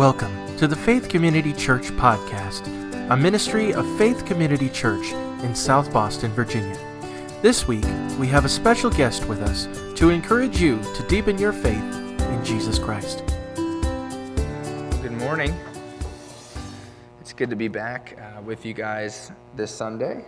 Welcome to the Faith Community Church Podcast, a ministry of Faith Community Church in South Boston, Virginia. This week, we have a special guest with us to encourage you to deepen your faith in Jesus Christ. Good morning. It's good to be back uh, with you guys this Sunday.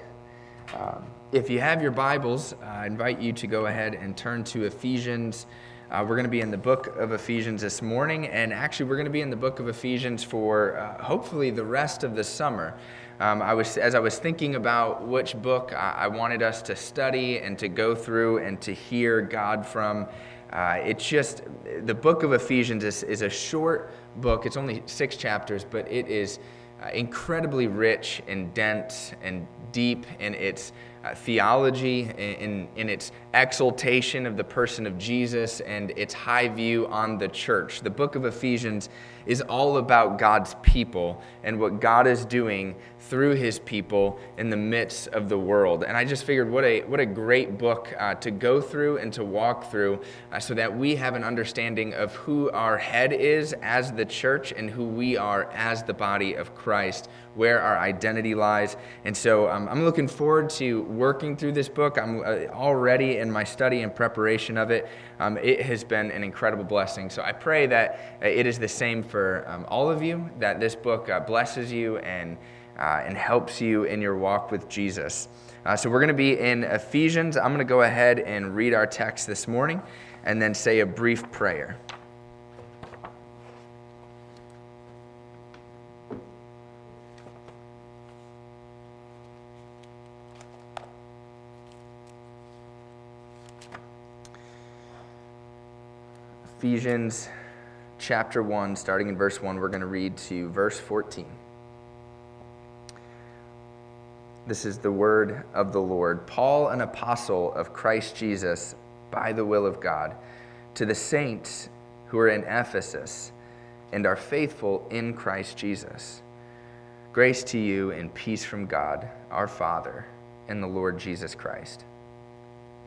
Um, if you have your Bibles, I invite you to go ahead and turn to Ephesians. Uh, we're going to be in the book of Ephesians this morning, and actually, we're going to be in the book of Ephesians for uh, hopefully the rest of the summer. Um, I was, as I was thinking about which book I, I, wanted us to study and to go through and to hear God from, uh, it's just the book of Ephesians is, is, a short book. It's only six chapters, but it is uh, incredibly rich and dense and deep in its uh, theology, in, in its exaltation of the person of Jesus, and its high view on the church. The book of Ephesians is all about God's people and what God is doing through his people in the midst of the world. And I just figured what a, what a great book uh, to go through and to walk through uh, so that we have an understanding of who our head is as the church and who we are as the body of Christ, where our identity lies. And so um, I'm looking forward to working through this book. I'm uh, already in my study and preparation of it. Um, it has been an incredible blessing. So I pray that uh, it is the same for um, all of you, that this book uh, blesses you and uh, and helps you in your walk with Jesus. Uh, so we're going to be in Ephesians. I'm going to go ahead and read our text this morning and then say a brief prayer. Ephesians chapter 1, starting in verse 1, we're going to read to verse 14. This is the word of the Lord. Paul, an apostle of Christ Jesus, by the will of God, to the saints who are in Ephesus and are faithful in Christ Jesus. Grace to you and peace from God, our Father, and the Lord Jesus Christ.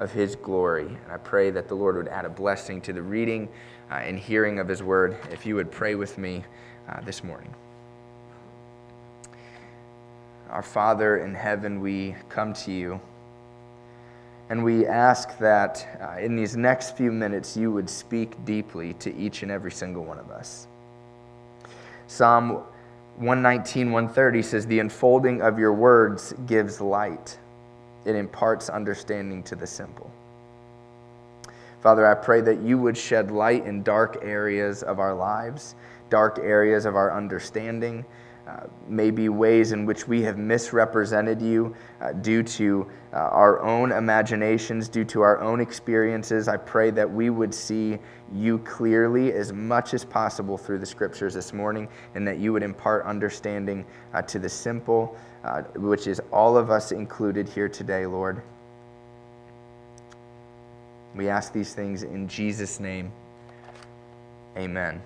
of his glory. And I pray that the Lord would add a blessing to the reading uh, and hearing of his word. If you would pray with me uh, this morning. Our Father in heaven, we come to you. And we ask that uh, in these next few minutes you would speak deeply to each and every single one of us. Psalm 119, 130 says, The unfolding of your words gives light, it imparts understanding to the simple. Father, I pray that you would shed light in dark areas of our lives, dark areas of our understanding uh, maybe ways in which we have misrepresented you uh, due to uh, our own imaginations, due to our own experiences. I pray that we would see you clearly as much as possible through the scriptures this morning, and that you would impart understanding uh, to the simple, uh, which is all of us included here today, Lord. We ask these things in Jesus' name. Amen.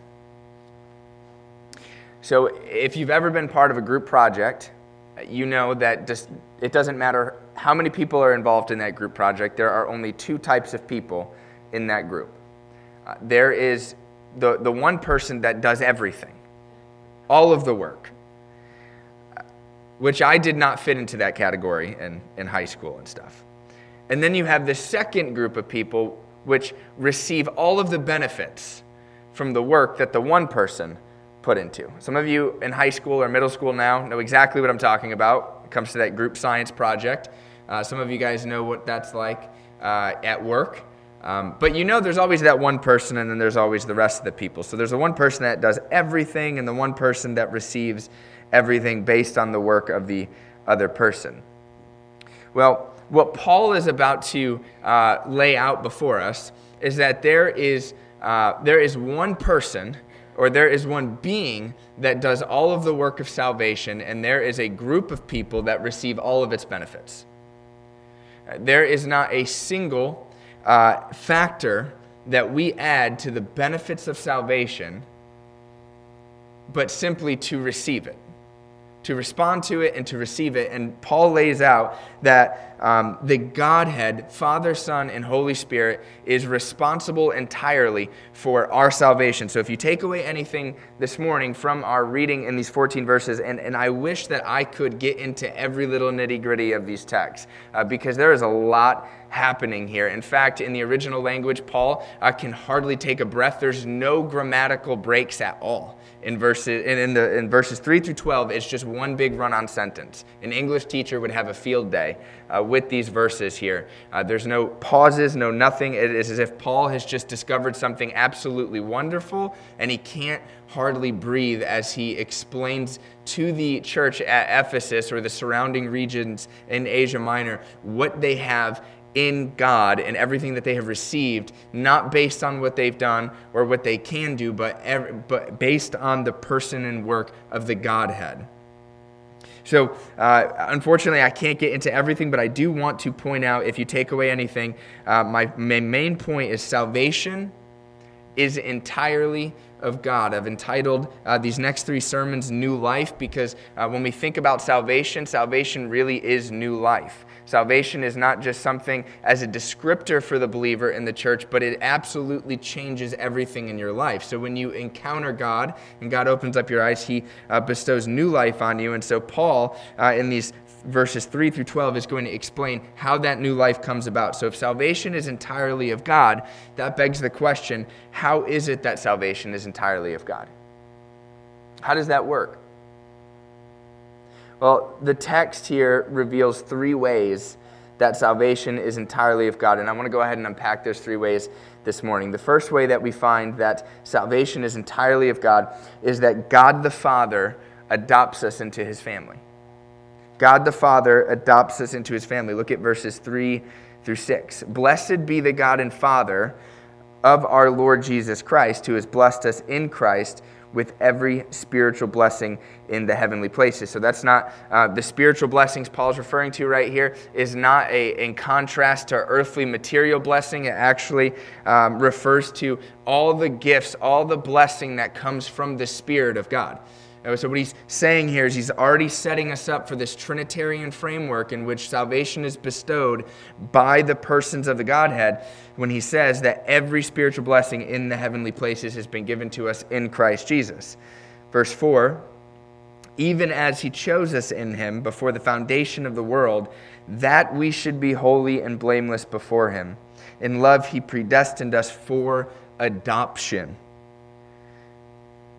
So, if you've ever been part of a group project, you know that just, it doesn't matter how many people are involved in that group project, there are only two types of people in that group. Uh, there is the, the one person that does everything, all of the work, which I did not fit into that category in, in high school and stuff. And then you have the second group of people which receive all of the benefits from the work that the one person put into. Some of you in high school or middle school now know exactly what I'm talking about. It comes to that group science project. Uh, some of you guys know what that's like uh, at work. Um, but you know, there's always that one person, and then there's always the rest of the people. So there's the one person that does everything, and the one person that receives everything based on the work of the other person. Well, what Paul is about to uh, lay out before us is that there is, uh, there is one person or there is one being that does all of the work of salvation, and there is a group of people that receive all of its benefits. There is not a single uh, factor that we add to the benefits of salvation, but simply to receive it to respond to it and to receive it. And Paul lays out that um, the Godhead, Father, Son, and Holy Spirit, is responsible entirely for our salvation. So if you take away anything this morning from our reading in these 14 verses, and, and I wish that I could get into every little nitty gritty of these texts, uh, because there is a lot happening here. In fact, in the original language, Paul uh, can hardly take a breath. There's no grammatical breaks at all in verses, in, in, the, in verses 3 through 12, it's just one big run on sentence. An English teacher would have a field day uh, with these verses here. Uh, there's no pauses, no nothing. It is as if Paul has just discovered something absolutely wonderful, and he can't hardly breathe as he explains to the church at Ephesus or the surrounding regions in Asia Minor what they have in God and everything that they have received, not based on what they've done or what they can do, but, every, but based on the person and work of the Godhead. So, uh, unfortunately, I can't get into everything, but I do want to point out if you take away anything, uh, my, my main point is salvation is entirely of God. I've entitled uh, these next three sermons New Life because uh, when we think about salvation, salvation really is new life. Salvation is not just something as a descriptor for the believer in the church, but it absolutely changes everything in your life. So when you encounter God and God opens up your eyes, He uh, bestows new life on you. And so, Paul, uh, in these verses 3 through 12 is going to explain how that new life comes about. So, if salvation is entirely of God, that begs the question how is it that salvation is entirely of God? How does that work? Well, the text here reveals three ways that salvation is entirely of God. And I want to go ahead and unpack those three ways this morning. The first way that we find that salvation is entirely of God is that God the Father adopts us into his family. God the Father adopts us into his family. Look at verses 3 through 6. Blessed be the God and Father of our Lord Jesus Christ, who has blessed us in Christ with every spiritual blessing in the heavenly places. So that's not uh, the spiritual blessings Paul's referring to right here is not a in contrast to earthly material blessing. It actually um, refers to all the gifts, all the blessing that comes from the Spirit of God. So, what he's saying here is he's already setting us up for this Trinitarian framework in which salvation is bestowed by the persons of the Godhead when he says that every spiritual blessing in the heavenly places has been given to us in Christ Jesus. Verse 4 Even as he chose us in him before the foundation of the world, that we should be holy and blameless before him. In love, he predestined us for adoption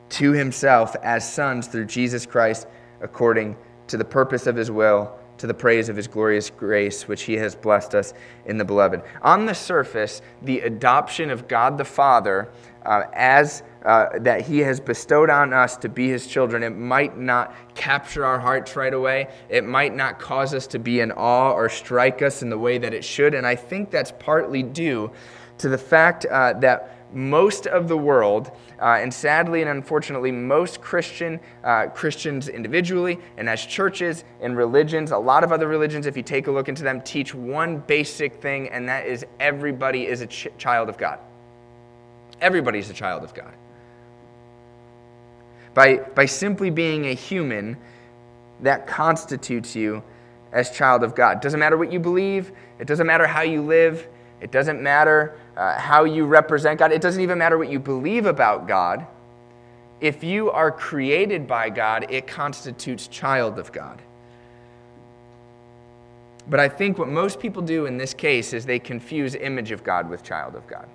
to himself as sons through Jesus Christ according to the purpose of his will, to the praise of his glorious grace, which he has blessed us in the beloved. On the surface, the adoption of God the Father uh, as uh, that he has bestowed on us to be his children, it might not capture our hearts right away. It might not cause us to be in awe or strike us in the way that it should. And I think that's partly due to the fact uh, that most of the world, uh, and sadly and unfortunately, most Christian uh, Christians individually and as churches and religions, a lot of other religions, if you take a look into them, teach one basic thing, and that is everybody is a ch- child of God. Everybody is a child of God. By, by simply being a human, that constitutes you as child of God. Doesn't matter what you believe, it doesn't matter how you live, it doesn't matter uh, how you represent God, it doesn't even matter what you believe about God. If you are created by God, it constitutes child of God. But I think what most people do in this case is they confuse image of God with child of God.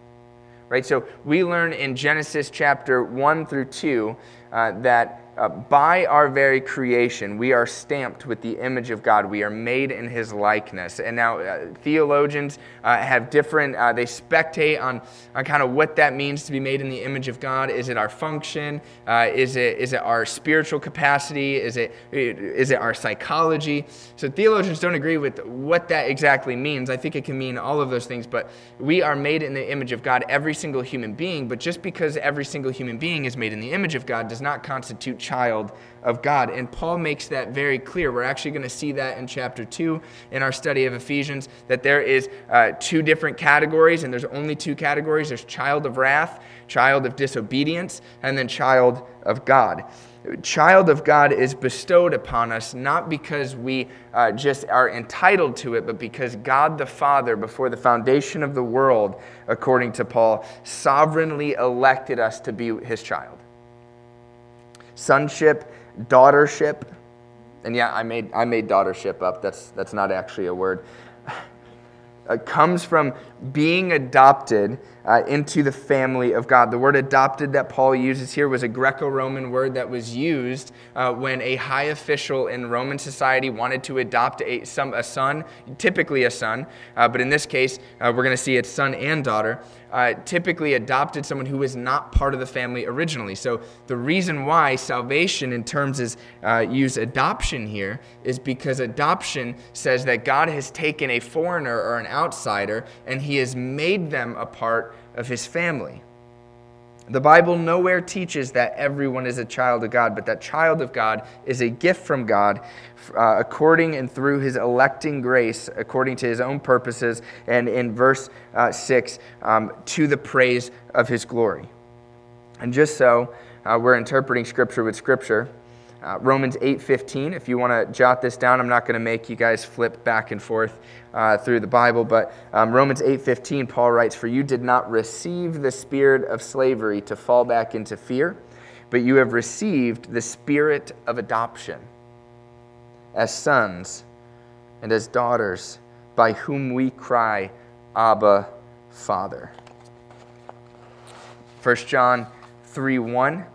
Right? So we learn in Genesis chapter 1 through 2 uh, that uh, by our very creation, we are stamped with the image of God. We are made in his likeness. And now, uh, theologians uh, have different, uh, they spectate on, on kind of what that means to be made in the image of God. Is it our function? Uh, is, it, is it our spiritual capacity? Is it, is it our psychology? So, theologians don't agree with what that exactly means. I think it can mean all of those things, but we are made in the image of God, every single human being. But just because every single human being is made in the image of God does not constitute child of God. And Paul makes that very clear. We're actually going to see that in chapter 2 in our study of Ephesians, that there is uh, two different categories, and there's only two categories there's child of wrath, child of disobedience, and then child of God. Child of God is bestowed upon us not because we uh, just are entitled to it, but because God the Father, before the foundation of the world, according to Paul, sovereignly elected us to be his child sonship, daughtership. And yeah, I made, I made daughtership up. That's, that's not actually a word. It comes from being adopted uh, into the family of God. The word adopted that Paul uses here was a Greco Roman word that was used uh, when a high official in Roman society wanted to adopt a, some, a son, typically a son, uh, but in this case, uh, we're going to see it's son and daughter uh, typically adopted someone who was not part of the family originally. So the reason why salvation, in terms is uh, use adoption here, is because adoption says that God has taken a foreigner or an outsider and He has made them a part of His family. The Bible nowhere teaches that everyone is a child of God, but that child of God is a gift from God uh, according and through his electing grace, according to his own purposes, and in verse uh, 6, um, to the praise of his glory. And just so uh, we're interpreting Scripture with Scripture, uh, Romans 8:15. If you want to jot this down, I'm not going to make you guys flip back and forth uh, through the Bible, but um, Romans 8:15, Paul writes, "For you did not receive the spirit of slavery to fall back into fear, but you have received the spirit of adoption as sons and as daughters, by whom we cry, Abba, Father." 1 John 3:1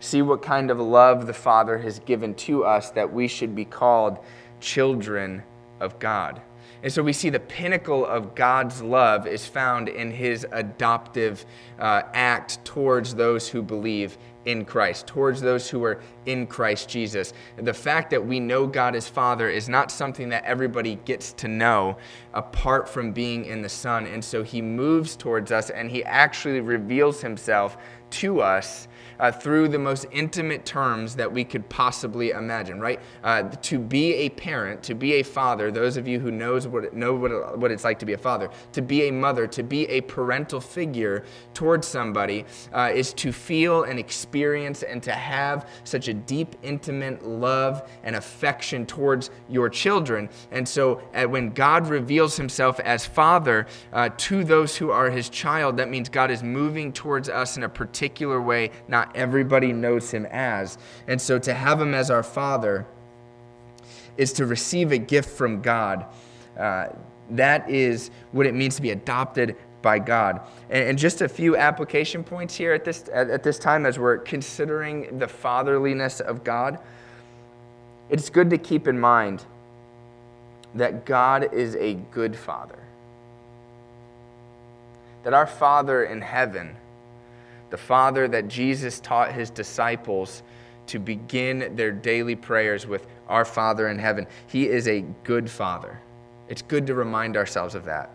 See what kind of love the Father has given to us that we should be called children of God. And so we see the pinnacle of God's love is found in his adoptive uh, act towards those who believe in Christ, towards those who are in Christ Jesus. The fact that we know God as Father is not something that everybody gets to know apart from being in the Son. And so he moves towards us and he actually reveals himself to us uh, through the most intimate terms that we could possibly imagine, right? Uh, to be a parent, to be a father, those of you who knows what, know what, what it's like to be a father, to be a mother, to be a parental figure towards somebody uh, is to feel and experience and to have such a deep, intimate love and affection towards your children. And so uh, when God reveals himself as father uh, to those who are his child, that means God is moving towards us in a particular way, not everybody knows him as. And so to have him as our Father is to receive a gift from God. Uh, that is what it means to be adopted by God. And, and, just a few application points here at this, at, at this time as we're considering the fatherliness of God. It's good to keep in mind that God is a good father. That our Father in heaven the Father that Jesus taught his disciples to begin their daily prayers with Our Father in heaven. He is a good Father. It's good to remind ourselves of that.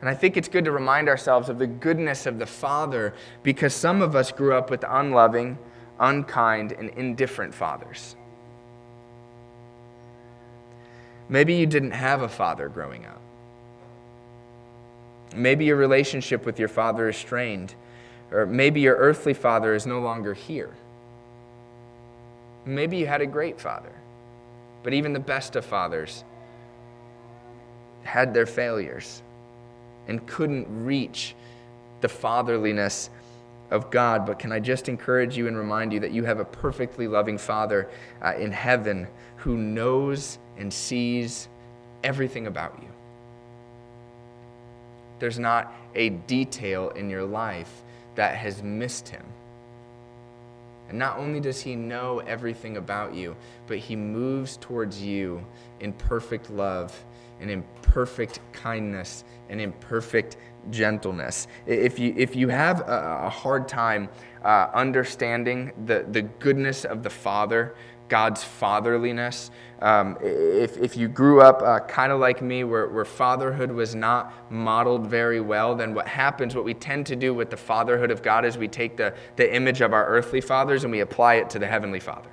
And I think it's good to remind ourselves of the goodness of the Father because some of us grew up with unloving, unkind, and indifferent fathers. Maybe you didn't have a father growing up. Maybe your relationship with your father is strained or maybe your earthly father is no longer here. Maybe you had a great father. But even the best of fathers had their failures and couldn't reach the fatherliness of God. But can I just encourage you and remind you that you have a perfectly loving Father uh, in heaven who knows and sees everything about you? There's not a detail in your life that has missed him. And not only does he know everything about you, but he moves towards you in perfect love and in perfect kindness and in perfect gentleness. If you, if you have a, hard time uh, understanding the, the goodness of the Father, God's fatherliness, um, if, if you grew up uh, kind of like me, where, where fatherhood was not modeled very well, then what happens, what we tend to do with the fatherhood of God is we take the, the image of our earthly fathers and we apply it to the heavenly Father.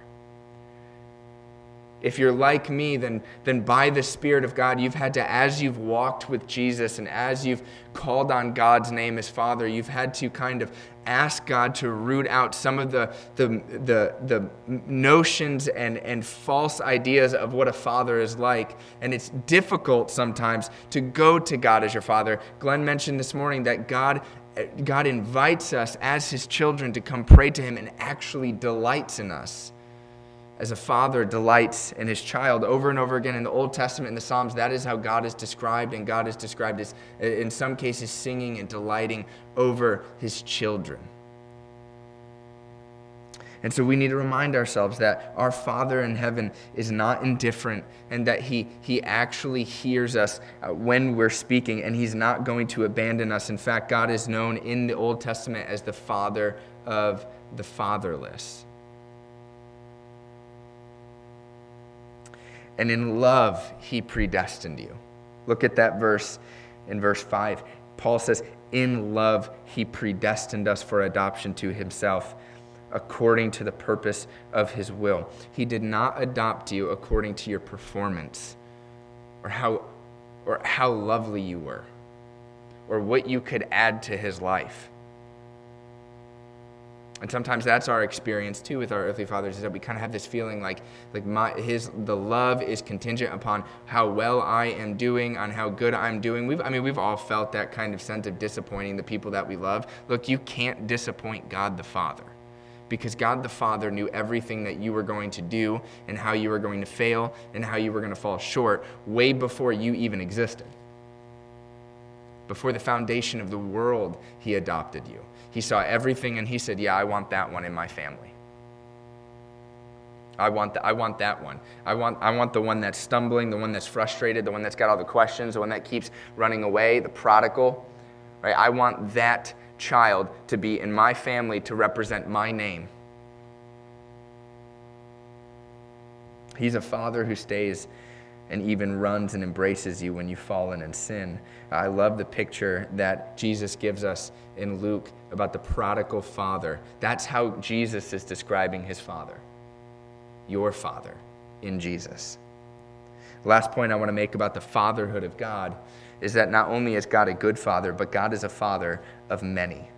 If you're like me, then, then by the Spirit of God, you've had to, as you've walked with Jesus and as you've called on God's name as Father, you've had to kind of ask God to root out some of the, the, the, the notions and, and false ideas of what a father is like. And it's difficult sometimes to go to God as your father. Glenn mentioned this morning that God God invites us as his children to come pray to him and actually delights in us as a father delights in his child over and over again in the Old Testament and the Psalms. That is how God is described, and God is described as, in some cases, singing and delighting over his children. And so we need to remind ourselves that our Father in heaven is not indifferent and that He, he actually hears us uh, when we're speaking and He's not going to abandon us. In fact, God is known in the Old Testament as the Father of the fatherless. And in love he predestined you. Look at that verse in verse 5. Paul says, In love he predestined us for adoption to himself according to the purpose of his will. He did not adopt you according to your performance or how, or how lovely you were or what you could add to his life. And sometimes that's our experience too with our earthly fathers is that we kind of have this feeling like like my his the love is contingent upon how well I am doing, on how good I'm doing. We've I mean we've all felt that kind of sense of disappointing the people that we love. Look, you can't disappoint God the Father. Because God the Father knew everything that you were going to do and how you were going to fail and how you were going to fall short way before you even existed. Before the foundation of the world, He adopted you. He saw everything and he said, Yeah, I want that one in my family. I want, the, I want that one. I want, I want the one that's stumbling, the one that's frustrated, the one that's got all the questions, the one that keeps running away, the prodigal. Right? I want that child to be in my family to represent my name. He's a father who stays and even runs and embraces you when you've fallen in sin. I love the picture that Jesus gives us in Luke about the prodigal father. That's how Jesus is describing his father, your father in Jesus. Last point I want to make about the fatherhood of God is that not only is God a good father, but God is a father of many.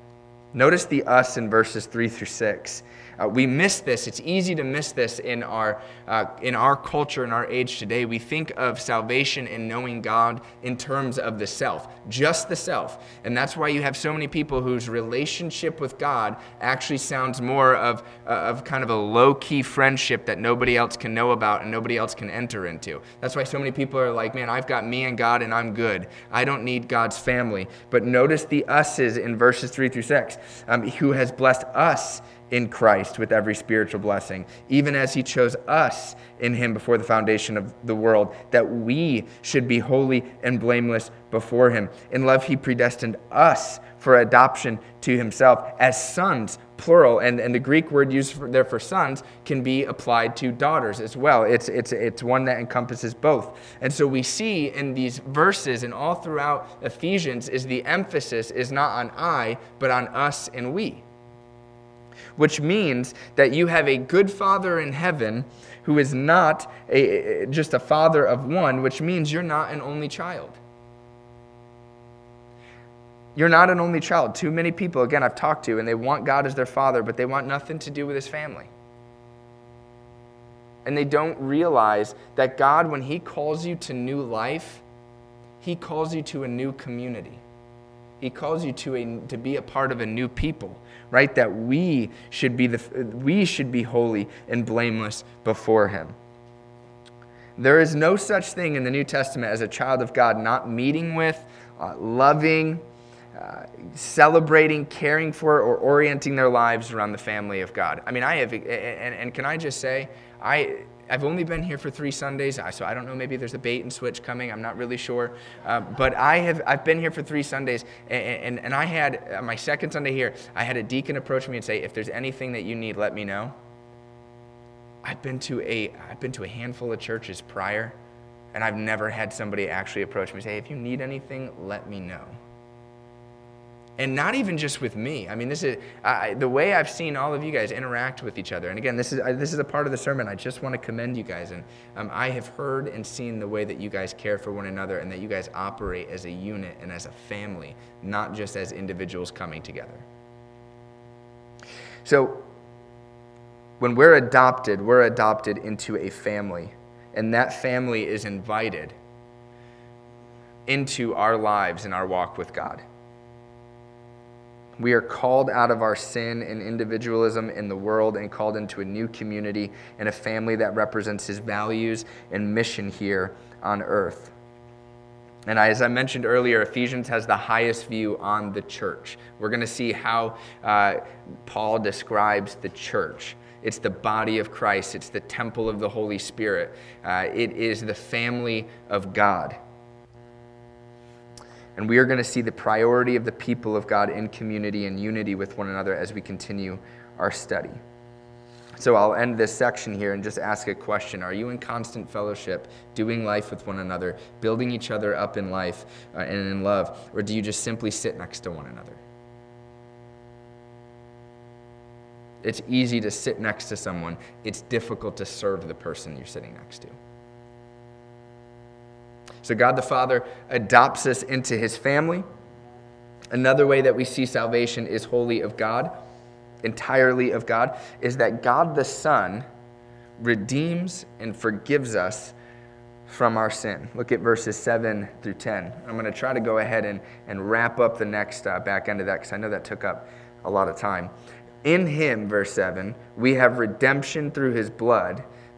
Notice the us in verses 3 through 6. Uh, we miss this. It's easy to miss this in our, uh, in our culture, in our age today. We think of salvation and knowing God in terms of the self, just the self. And that's why you have so many people whose relationship with God actually sounds more of, uh, of kind of a low key friendship that nobody else can know about and nobody else can enter into. That's why so many people are like, man, I've got me and God and I'm good. I don't need God's family. But notice the us's in verses 3 through 6, um, who has blessed us in Christ with every spiritual blessing, even as he chose us in him before the foundation of the world, that we should be holy and blameless before him. In love, he predestined us for adoption to himself as sons, plural. And, and the Greek word used for, there for sons can be applied to daughters as well. It's, it's, it's one that encompasses both. And so we see in these verses and all throughout Ephesians is the emphasis is not on I, but on us and we which means that you have a good father in heaven who is not a, just a father of one, which means you're not an only child. You're not an only child. Too many people, again, I've talked to, and they want God as their father, but they want nothing to do with his family. and they don't realize that God, when He calls you to new life, He calls you to a new community. He calls you to, a, to be a part of a new people, right? That we should, be the, we should be holy and blameless before Him. There is no such thing in the New Testament as a child of God not meeting with, uh, loving, uh, celebrating, caring for, or orienting their lives around the family of God. I mean, I have, and, and can I just say, I, I've only been here for three Sundays, so I don't know. Maybe there's a bait and switch coming. I'm not really sure. Uh, but I have I've been here for three Sundays, and, and, and I had uh, my second Sunday here. I had a deacon approach me and say, "If there's anything that you need, let me know." I've been to a I've been to a handful of churches prior, and I've never had somebody actually approach me and say, "If you need anything, let me know." And not even just with me. I mean, this is I, the way I've seen all of you guys interact with each other. And again, this is I, this is a part of the sermon. I just want to commend you guys, and um, I have heard and seen the way that you guys care for one another, and that you guys operate as a unit and as a family, not just as individuals coming together. So, when we're adopted, we're adopted into a family, and that family is invited into our lives and our walk with God. We are called out of our sin and individualism in the world and called into a new community and a family that represents his values and mission here on earth. And as I mentioned earlier, Ephesians has the highest view on the church. We're going to see how uh, Paul describes the church. It's the body of Christ, it's the temple of the Holy Spirit, uh, it is the family of God. And we are going to see the priority of the people of God in community and unity with one another as we continue our study. So I'll end this section here and just ask a question Are you in constant fellowship, doing life with one another, building each other up in life uh, and in love, or do you just simply sit next to one another? It's easy to sit next to someone, it's difficult to serve the person you're sitting next to. So God the Father adopts us into his family. Another way that we see salvation is wholly of God, entirely of God, is that God the Son redeems and forgives us from our sin. Look at verses 7 through 10. I'm going to try to go ahead and, and wrap up the next uh, back end of that because I know that took up a lot of time. In him, verse 7, we have redemption through his blood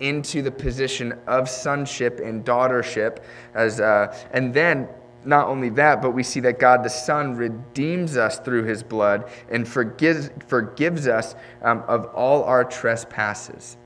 into the position of sonship and daughtership. As, uh, and then, not only that, but we see that God the Son redeems us through his blood and forgives, forgives us um, of all our trespasses.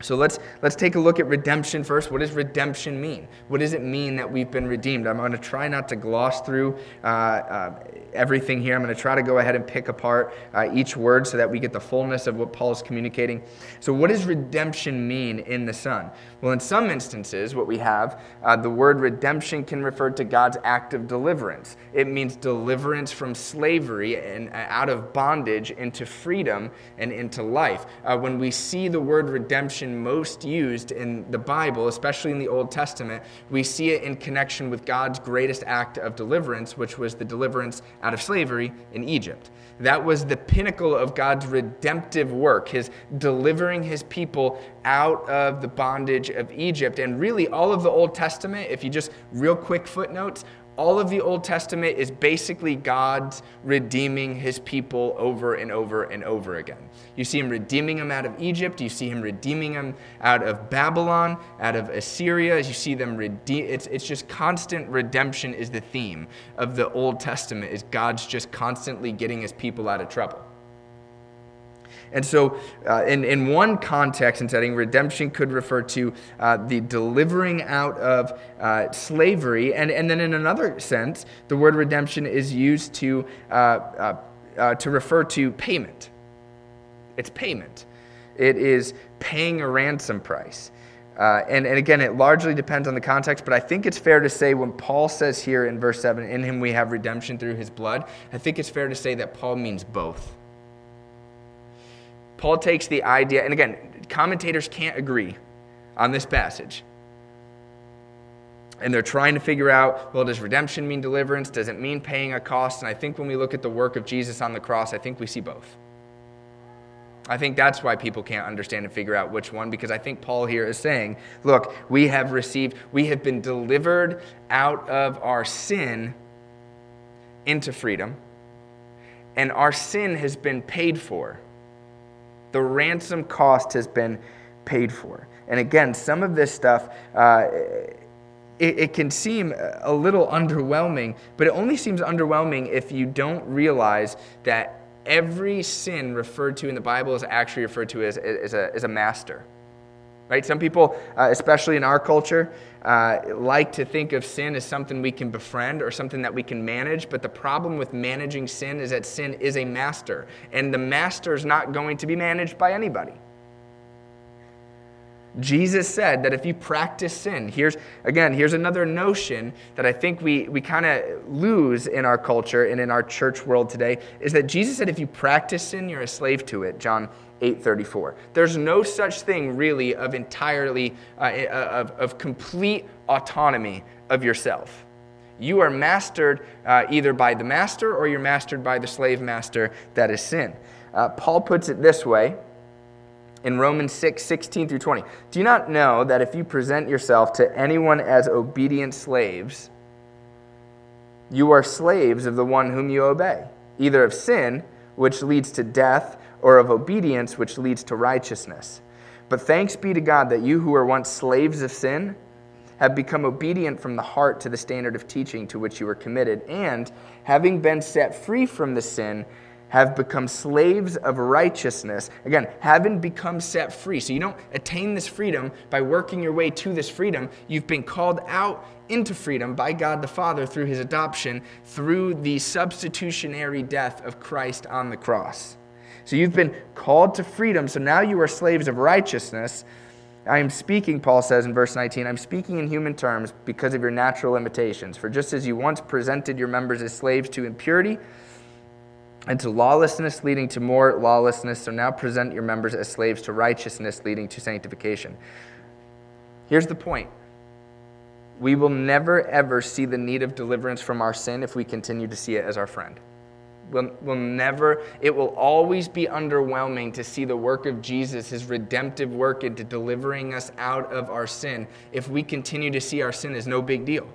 So let's, let's take a look at redemption first. What does redemption mean? What does it mean that we've been redeemed? I'm going to try not to gloss through uh, uh, everything here. I'm going to try to go ahead and pick apart uh, each word so that we get the fullness of what Paul is communicating. So, what does redemption mean in the Son? Well, in some instances, what we have, uh, the word redemption can refer to God's act of deliverance. It means deliverance from slavery and uh, out of bondage into freedom and into life. Uh, when we see the word redemption, most used in the Bible, especially in the Old Testament, we see it in connection with God's greatest act of deliverance, which was the deliverance out of slavery in Egypt. That was the pinnacle of God's redemptive work, his delivering his people out of the bondage of Egypt. And really, all of the Old Testament, if you just real quick footnotes, all of the Old Testament is basically God redeeming his people over and over and over again. You see him redeeming them out of Egypt, you see him redeeming them out of Babylon, out of Assyria, as you see them redeem it's it's just constant redemption is the theme of the Old Testament is God's just constantly getting his people out of trouble. And so, uh, in, in one context and setting, redemption could refer to uh, the delivering out of uh, slavery. And, and then, in another sense, the word redemption is used to, uh, uh, uh, to refer to payment. It's payment, it is paying a ransom price. Uh, and, and again, it largely depends on the context, but I think it's fair to say when Paul says here in verse 7, in him we have redemption through his blood, I think it's fair to say that Paul means both. Paul takes the idea, and again, commentators can't agree on this passage. And they're trying to figure out well, does redemption mean deliverance? Does it mean paying a cost? And I think when we look at the work of Jesus on the cross, I think we see both. I think that's why people can't understand and figure out which one, because I think Paul here is saying, look, we have received, we have been delivered out of our sin into freedom, and our sin has been paid for. The ransom cost has been paid for. And again, some of this stuff, uh, it, it can seem a little underwhelming, but it only seems underwhelming if you don't realize that every sin referred to in the Bible is actually referred to as, as, a, as a master. Right? Some people, uh, especially in our culture, uh, like to think of sin as something we can befriend or something that we can manage. But the problem with managing sin is that sin is a master, and the master is not going to be managed by anybody. Jesus said that if you practice sin, here's again, here's another notion that I think we, we kind of lose in our culture and in our church world today is that Jesus said if you practice sin, you're a slave to it. John 8:34. There's no such thing really of entirely uh, uh, of, of complete autonomy of yourself. You are mastered uh, either by the master or you're mastered by the slave master that is sin. Uh, Paul puts it this way in Romans 6 16 through 20. Do you not know that if you present yourself to anyone as obedient slaves, you are slaves of the one whom you obey, either of sin, which leads to death, or of obedience, which leads to righteousness? But thanks be to God that you who were once slaves of sin have become obedient from the heart to the standard of teaching to which you were committed, and having been set free from the sin, have become slaves of righteousness. Again, haven't become set free. So you don't attain this freedom by working your way to this freedom. You've been called out into freedom by God the Father through his adoption, through the substitutionary death of Christ on the cross. So you've been called to freedom. So now you are slaves of righteousness. I am speaking, Paul says in verse 19, I'm speaking in human terms because of your natural limitations. For just as you once presented your members as slaves to impurity, and to lawlessness leading to more lawlessness. So now present your members as slaves to righteousness leading to sanctification. Here's the point we will never, ever see the need of deliverance from our sin if we continue to see it as our friend. We'll, we'll never, it will always be underwhelming to see the work of Jesus, his redemptive work into delivering us out of our sin, if we continue to see our sin as no big deal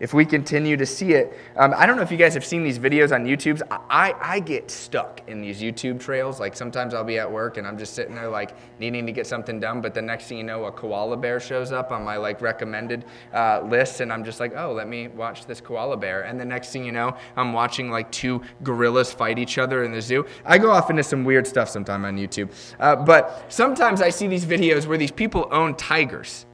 if we continue to see it. Um, I don't know if you guys have seen these videos on YouTube. I, I get stuck in these YouTube trails. Like sometimes I'll be at work and I'm just sitting there like needing to get something done, but the next thing you know, a koala bear shows up on my like recommended uh, list, and I'm just like, oh, let me watch this koala bear. And the next thing you know, I'm watching like two gorillas fight each other in the zoo. I go off into some weird stuff sometime on YouTube, uh, but sometimes I see these videos where these people own tigers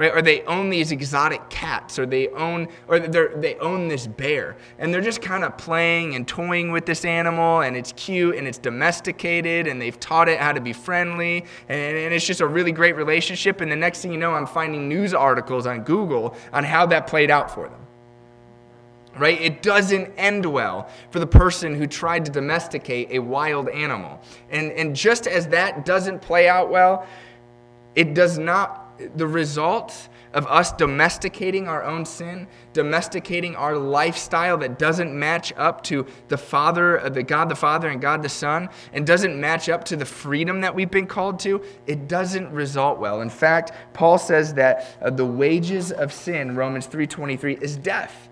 right? Or they own these exotic cats, or they own, or they own this bear, and they're just kind of playing and toying with this animal, and it's cute and it's domesticated, and they've taught it how to be friendly, and, and it's just a really great relationship. And the next thing you know, I'm finding news articles on Google on how that played out for them. Right? It doesn't end well for the person who tried to domesticate a wild animal. And, and just as that doesn't play out well, it does not the result of us domesticating our own sin, domesticating our lifestyle that doesn't match up to the Father, uh, the God the Father and God the Son, and doesn't match up to the freedom that we've been called to, it doesn't result well. In fact, Paul says that uh, the wages of sin, Romans 3:23, is death.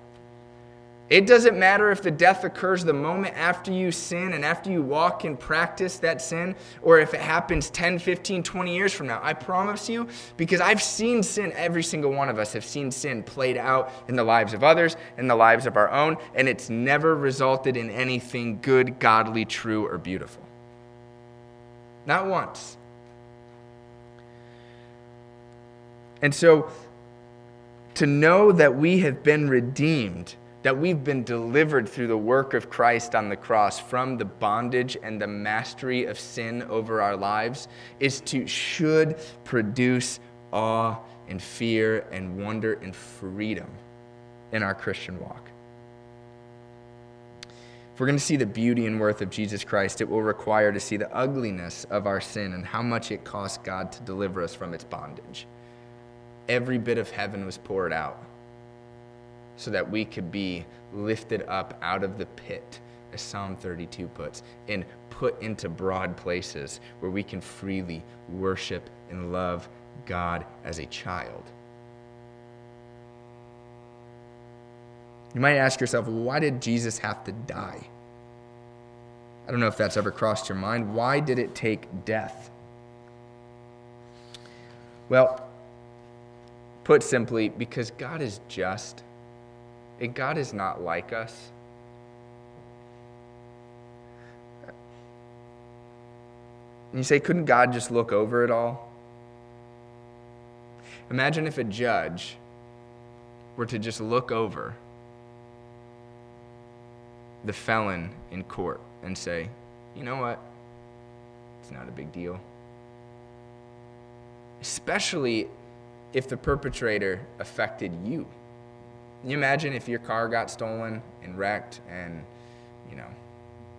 It doesn't matter if the death occurs the moment after you sin and after you walk and practice that sin, or if it happens 10, 15, 20 years from now. I promise you, because I've seen sin, every single one of us have seen sin played out in the lives of others, in the lives of our own, and it's never resulted in anything good, godly, true, or beautiful. Not once. And so, to know that we have been redeemed that we've been delivered through the work of Christ on the cross from the bondage and the mastery of sin over our lives is to should produce awe and fear and wonder and freedom in our Christian walk. If we're going to see the beauty and worth of Jesus Christ, it will require to see the ugliness of our sin and how much it cost God to deliver us from its bondage. Every bit of heaven was poured out so that we could be lifted up out of the pit, as Psalm 32 puts, and put into broad places where we can freely worship and love God as a child. You might ask yourself, why did Jesus have to die? I don't know if that's ever crossed your mind. Why did it take death? Well, put simply, because God is just and God is not like us. And you say, couldn't God just look over it all? Imagine if a judge were to just look over the felon in court and say, you know what? It's not a big deal. Especially if the perpetrator affected you. You imagine if your car got stolen and wrecked and, you know,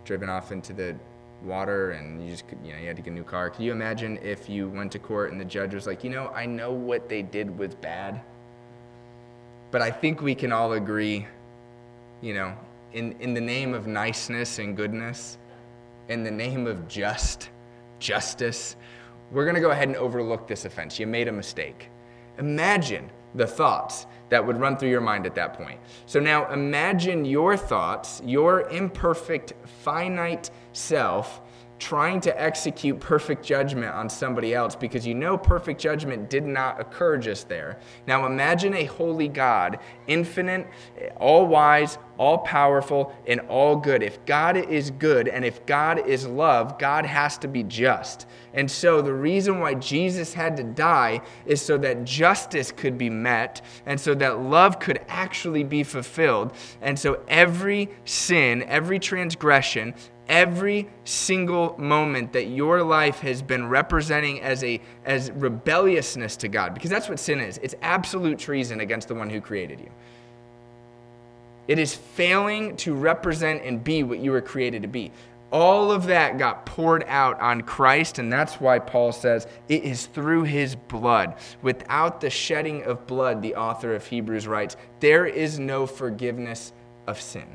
driven off into the water and you just could, you know, you had to get a new car? Can you imagine if you went to court and the judge was like, you know, I know what they did was bad, but I think we can all agree, you know, in, in the name of niceness and goodness, in the name of just justice, we're to go ahead and overlook this offense. You made a mistake. Imagine the thoughts that would run through your mind at that point. So now imagine your thoughts, your imperfect, finite self trying to execute perfect judgment on somebody else because you know perfect judgment did not occur just there. Now imagine a holy God, infinite, all wise, all powerful, and all good. If God is good and if God is love, God has to be just. And so the reason why Jesus had to die is so that justice could be met and so that love could actually be fulfilled. And so every sin, every transgression, every single moment that your life has been representing as a as rebelliousness to God because that's what sin is it's absolute treason against the one who created you it is failing to represent and be what you were created to be all of that got poured out on Christ, and that's why Paul says it is through his blood. Without the shedding of blood, the author of Hebrews writes, there is no forgiveness of sin.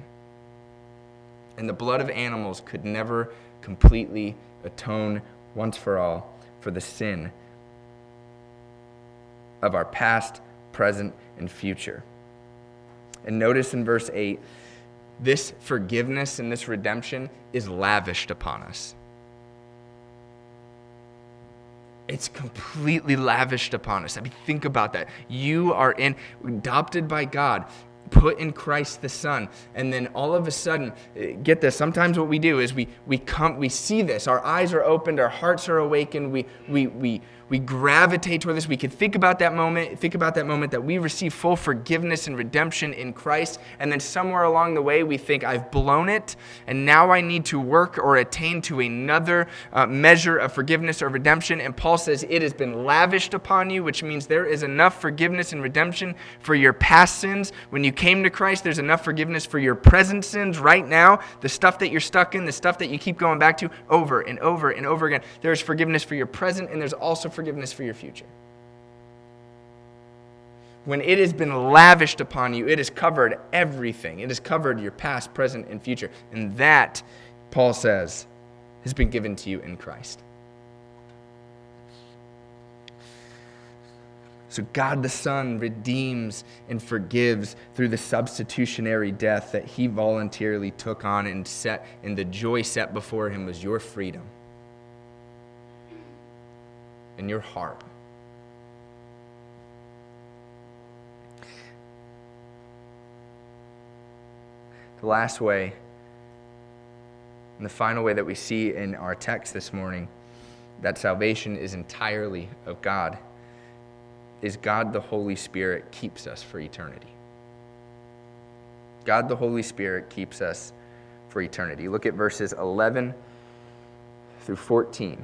And the blood of animals could never completely atone once for all for the sin of our past, present, and future. And notice in verse 8, this forgiveness and this redemption is lavished upon us. It's completely lavished upon us. I mean, think about that. You are in, adopted by God put in Christ the Son. And then all of a sudden, eh, get this, sometimes what we do is we, we come, we see this, our eyes are opened, our hearts are awakened, we, we, we, we gravitate toward this. We can think about that moment, think about that moment that we receive full forgiveness and redemption in Christ. And then somewhere along the way, we think, I've blown it, and now I need to work or attain to another uh, measure of forgiveness or redemption. And Paul says, It has been lavished upon you, which means there is enough forgiveness and redemption for your past sins. When you came to Christ, there's enough forgiveness for your present sins right now, the stuff that you're stuck in, the stuff that you keep going back to over and over and over again. There's forgiveness for your present, and there's also forgiveness for your future. When it has been lavished upon you, it has covered everything. It has covered your past, present, and future. And that, Paul says, has been given to you in Christ. So, God the Son redeems and forgives through the substitutionary death that He voluntarily took on and set, and the joy set before Him was your freedom in your heart. The last way, and the final way that we see in our text this morning, that salvation is entirely of God, is God the Holy Spirit keeps us for eternity. God the Holy Spirit keeps us for eternity. Look at verses 11 through 14.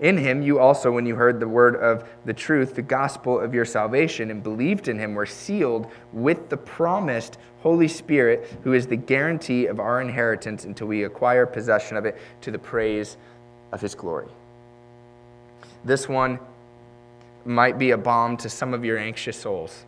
In him, you also, when you heard the word of the truth, the gospel of your salvation, and believed in him, were sealed with the promised Holy Spirit, who is the guarantee of our inheritance until we acquire possession of it to the praise of his glory. This one might be a balm to some of your anxious souls.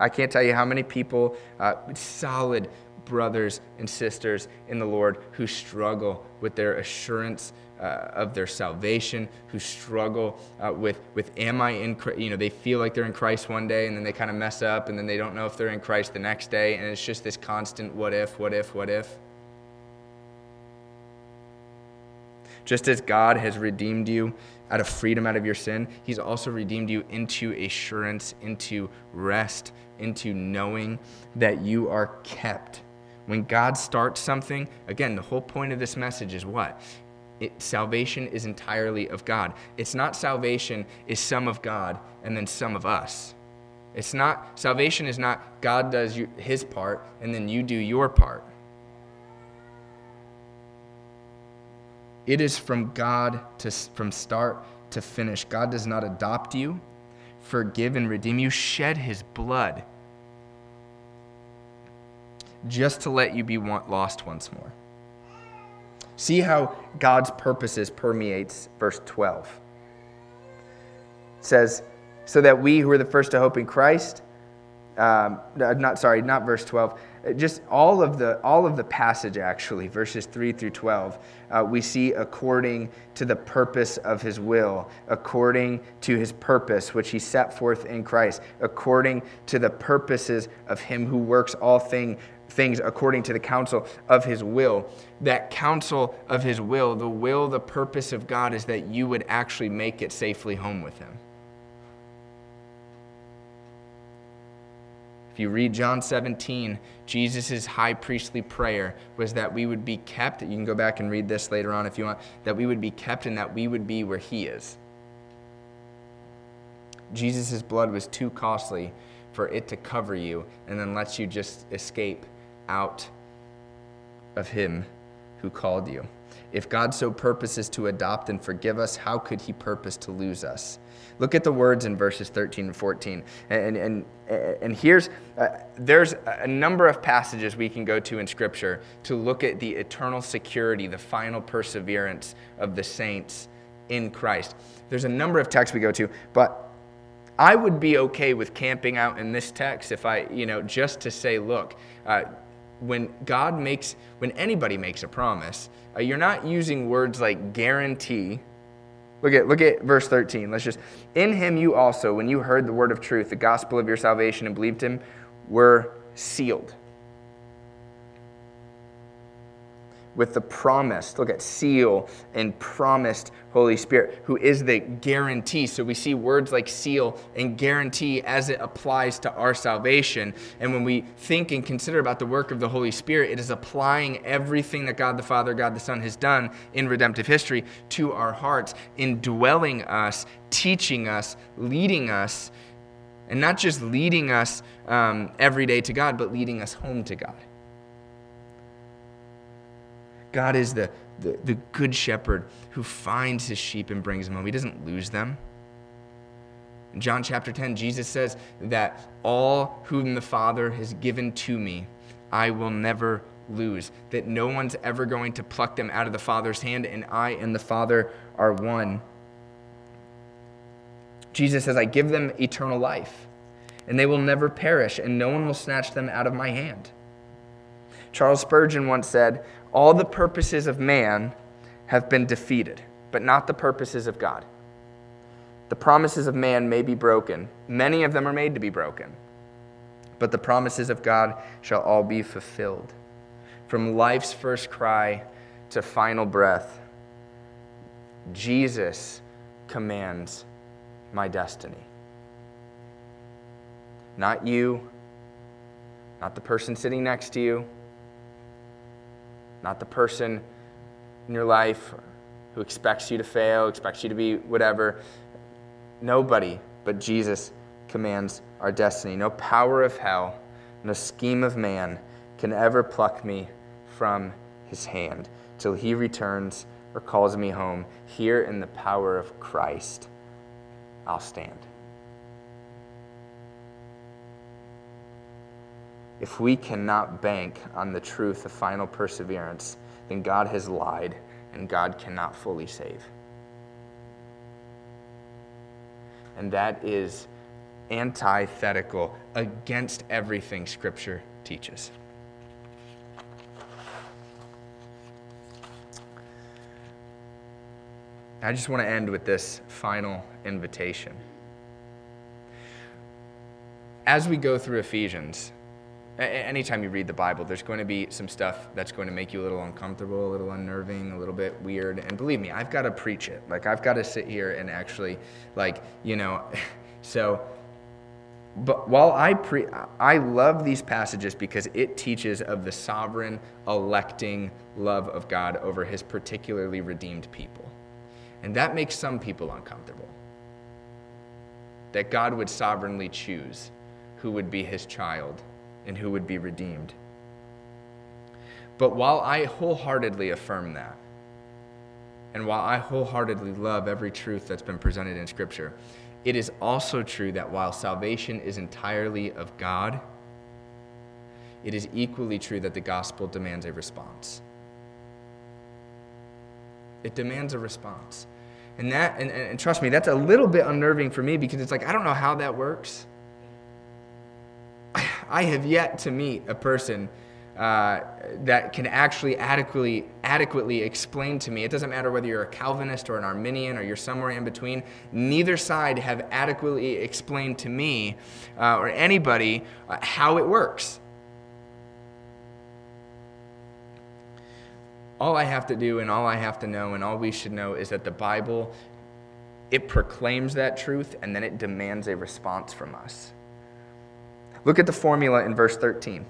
I can't tell you how many people, uh, solid brothers and sisters in the Lord, who struggle with their assurance uh, of their salvation, who struggle uh, with, with am I in? You know, they feel like they're in Christ one day and then they kind of mess up and then they don't know if they're in Christ the next day. And it's just this constant what if, what if, what if. Just as God has redeemed you out of freedom out of your sin, He's also redeemed you into assurance, into rest, into knowing that you are kept. When God starts something, again, the whole point of this message is what? It, salvation is entirely of God. It's not salvation is some of God and then some of us. It's not, salvation is not God does his part and then you do your part. It is from God to, from start to finish. God does not adopt you, forgive, and redeem you, shed his blood just to let you be lost once more. See how God's purposes permeates verse 12. It says, so that we who are the first to hope in Christ, um, not sorry, not verse 12, just all of the all of the passage actually, verses 3 through 12, uh, we see according to the purpose of his will, according to his purpose which he set forth in Christ, according to the purposes of him who works all thing things according to the counsel of his will. That counsel of his will, the will, the purpose of God is that you would actually make it safely home with him. If you read John 17, Jesus' high priestly prayer was that we would be kept. You can go back and read this later on if you want. That we would be kept and that we would be where he is. Jesus' blood was too costly for it to cover you and then let you just escape out of him who called you. If God so purposes to adopt and forgive us, how could he purpose to lose us? Look at the words in verses 13 and 14. And, and, and here's, uh, there's a number of passages we can go to in Scripture to look at the eternal security, the final perseverance of the saints in Christ. There's a number of texts we go to, but I would be okay with camping out in this text if I, you know, just to say, look, uh, when God makes, when anybody makes a promise, uh, you're not using words like guarantee. Look at, look at verse 13. Let's just, in him you also, when you heard the word of truth, the gospel of your salvation, and believed him, were sealed with the promised, look at seal and promised Holy Spirit, who is the guarantee. So we see words like seal and guarantee as it applies to our salvation. And when we think and consider about the work of the Holy Spirit, it is applying everything that God the Father, God the Son has done in redemptive history to our hearts, indwelling us, teaching us, leading us, and not just leading us um, every day to God, but leading us home to God. God is the, the, the good shepherd who finds his sheep and brings them home. He doesn't lose them. In John chapter 10, Jesus says that all whom the Father has given to me, I will never lose. That no one's ever going to pluck them out of the Father's hand, and I and the Father are one. Jesus says, I give them eternal life, and they will never perish, and no one will snatch them out of my hand. Charles Spurgeon once said, all the purposes of man have been defeated, but not the purposes of God. The promises of man may be broken, many of them are made to be broken, but the promises of God shall all be fulfilled. From life's first cry to final breath, Jesus commands my destiny. Not you, not the person sitting next to you, not the person in your life who expects you to fail, expects you to be whatever. Nobody but Jesus commands our destiny. No power of hell, no scheme of man can ever pluck me from his hand till he returns or calls me home. Here in the power of Christ, I'll stand. If we cannot bank on the truth of final perseverance, then God has lied and God cannot fully save. And that is antithetical against everything Scripture teaches. I just want to end with this final invitation. As we go through Ephesians, anytime you read the Bible, there's going to be some stuff that's going to make you a little uncomfortable, a little unnerving, a little bit weird. And believe me, I've got to preach it. Like, I've got to sit here and actually, like, you know, so. But while I pre, I love these passages because it teaches of the sovereign, electing love of God over His particularly redeemed people. And that makes some people uncomfortable. That God would sovereignly choose who would be his child and who would be redeemed. But while I wholeheartedly affirm that, and while I wholeheartedly love every truth that's been presented in Scripture, it is also true that while salvation is entirely of God, it is equally true that the gospel demands a response. It demands a response. And that, and, and trust me, that's a little bit unnerving for me because it's like, I don't know how that works. I have yet to meet a person uh, that can actually adequately, adequately explain to me. It doesn't matter whether you're a Calvinist or an Arminian or you're somewhere in between. Neither side have adequately explained to me uh, or anybody uh, how it works. all I have to do and all I have to know and all we should know is that the Bible it proclaims that truth and then it demands a response from us. Look at the formula in verse 13.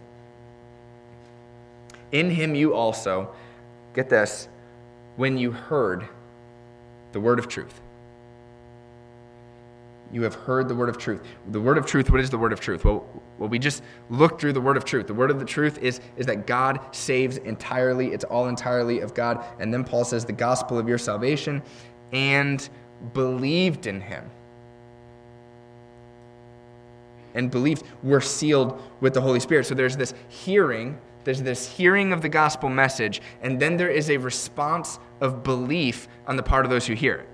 In him you also, get this, when you heard the word of truth. You have heard the word of truth. The word of truth, what is the word of truth? Well, well, we just looked through the word of truth. The word of the truth is, is that God saves entirely, it's all entirely of God. And then Paul says, the gospel of your salvation and believed in him. And believed, we're sealed with the Holy Spirit. So there's this hearing, there's this hearing of the gospel message, and then there is a response of belief on the part of those who hear it.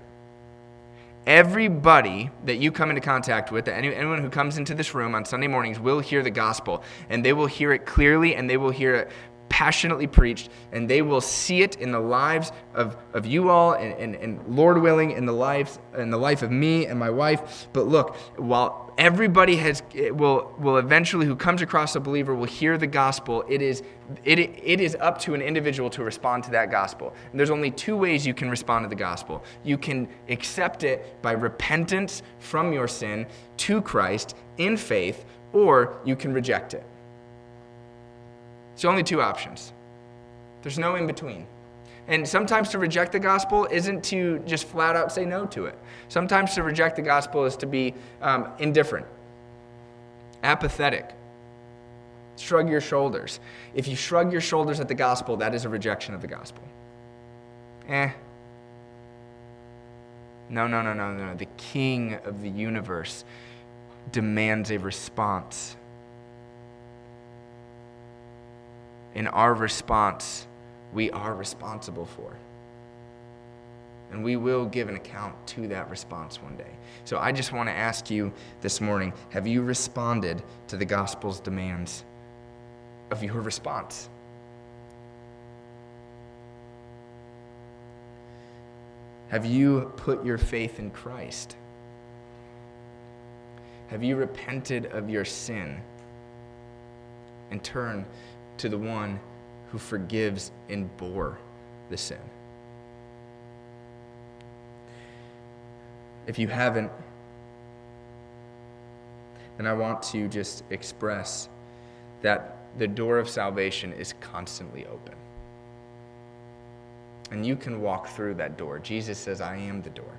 Everybody that you come into contact with, anyone who comes into this room on Sunday mornings, will hear the gospel, and they will hear it clearly, and they will hear it passionately preached, and they will see it in the lives of, of you all, and, and, and Lord willing, in the lives in the life of me and my wife. But look, while everybody has will will eventually who comes across a believer will hear the gospel, it is it, it is up to an individual to respond to that gospel. And there's only two ways you can respond to the gospel. You can accept it by repentance from your sin to Christ in faith, or you can reject it. It's only two options. There's no in between. And sometimes to reject the gospel isn't to just flat out say no to it. Sometimes to reject the gospel is to be um, indifferent, apathetic, shrug your shoulders. If you shrug your shoulders at the gospel, that is a rejection of the gospel. Eh. No, no, no, no, no. The king of the universe demands a response. in our response, we are responsible for. And we will give an account to that response one day. So I just want to ask you this morning have you responded to the gospel's demands of your response? Have you put your faith in Christ? Have you repented of your sin and turned to the one who forgives and bore the sin. If you haven't, And I want to just express that the door of salvation is constantly open. And you can walk through that door. Jesus says, I am the door.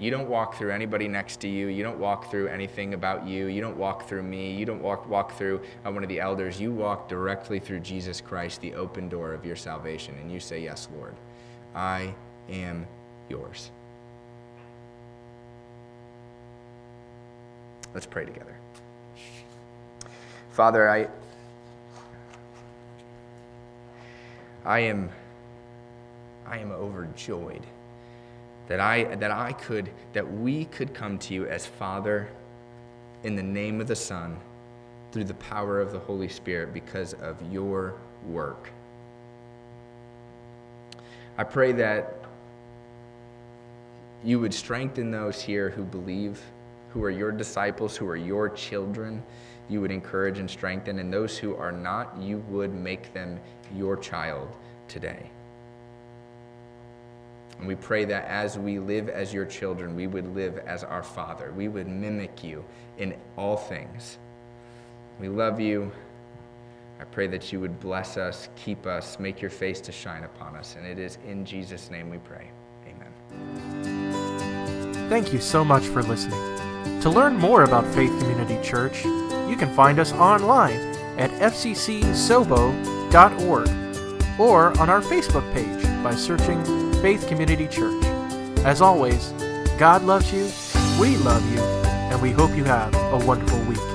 You don't walk through anybody next to you. You don't walk through anything about you. You don't walk through me. You don't walk, walk through uh, one of the elders. You walk directly through Jesus Christ, the open door of your salvation. And you say, Yes, Lord, I am yours. Let's pray together. Father, I, I am, I am overjoyed that I, that I could, that we could come to you as Father in the name of the Son through the power of the Holy Spirit because of your work. I pray that you would strengthen those here who believe, who are your disciples, who are your children. You would encourage and strengthen, and those who are not, you would make them your child today. And we pray that as we live as your children, we would live as our Father. We would mimic you in all things. We love you. I pray that you would bless us, keep us, make your face to shine upon us. And it is in Jesus' name we pray. Amen. Thank you so much for listening. To learn more about Faith Community Church, you can find us online at fccsobo.org or on our Facebook page by searching Faith Community Church. As always, God loves you, we love you, and we hope you have a wonderful week.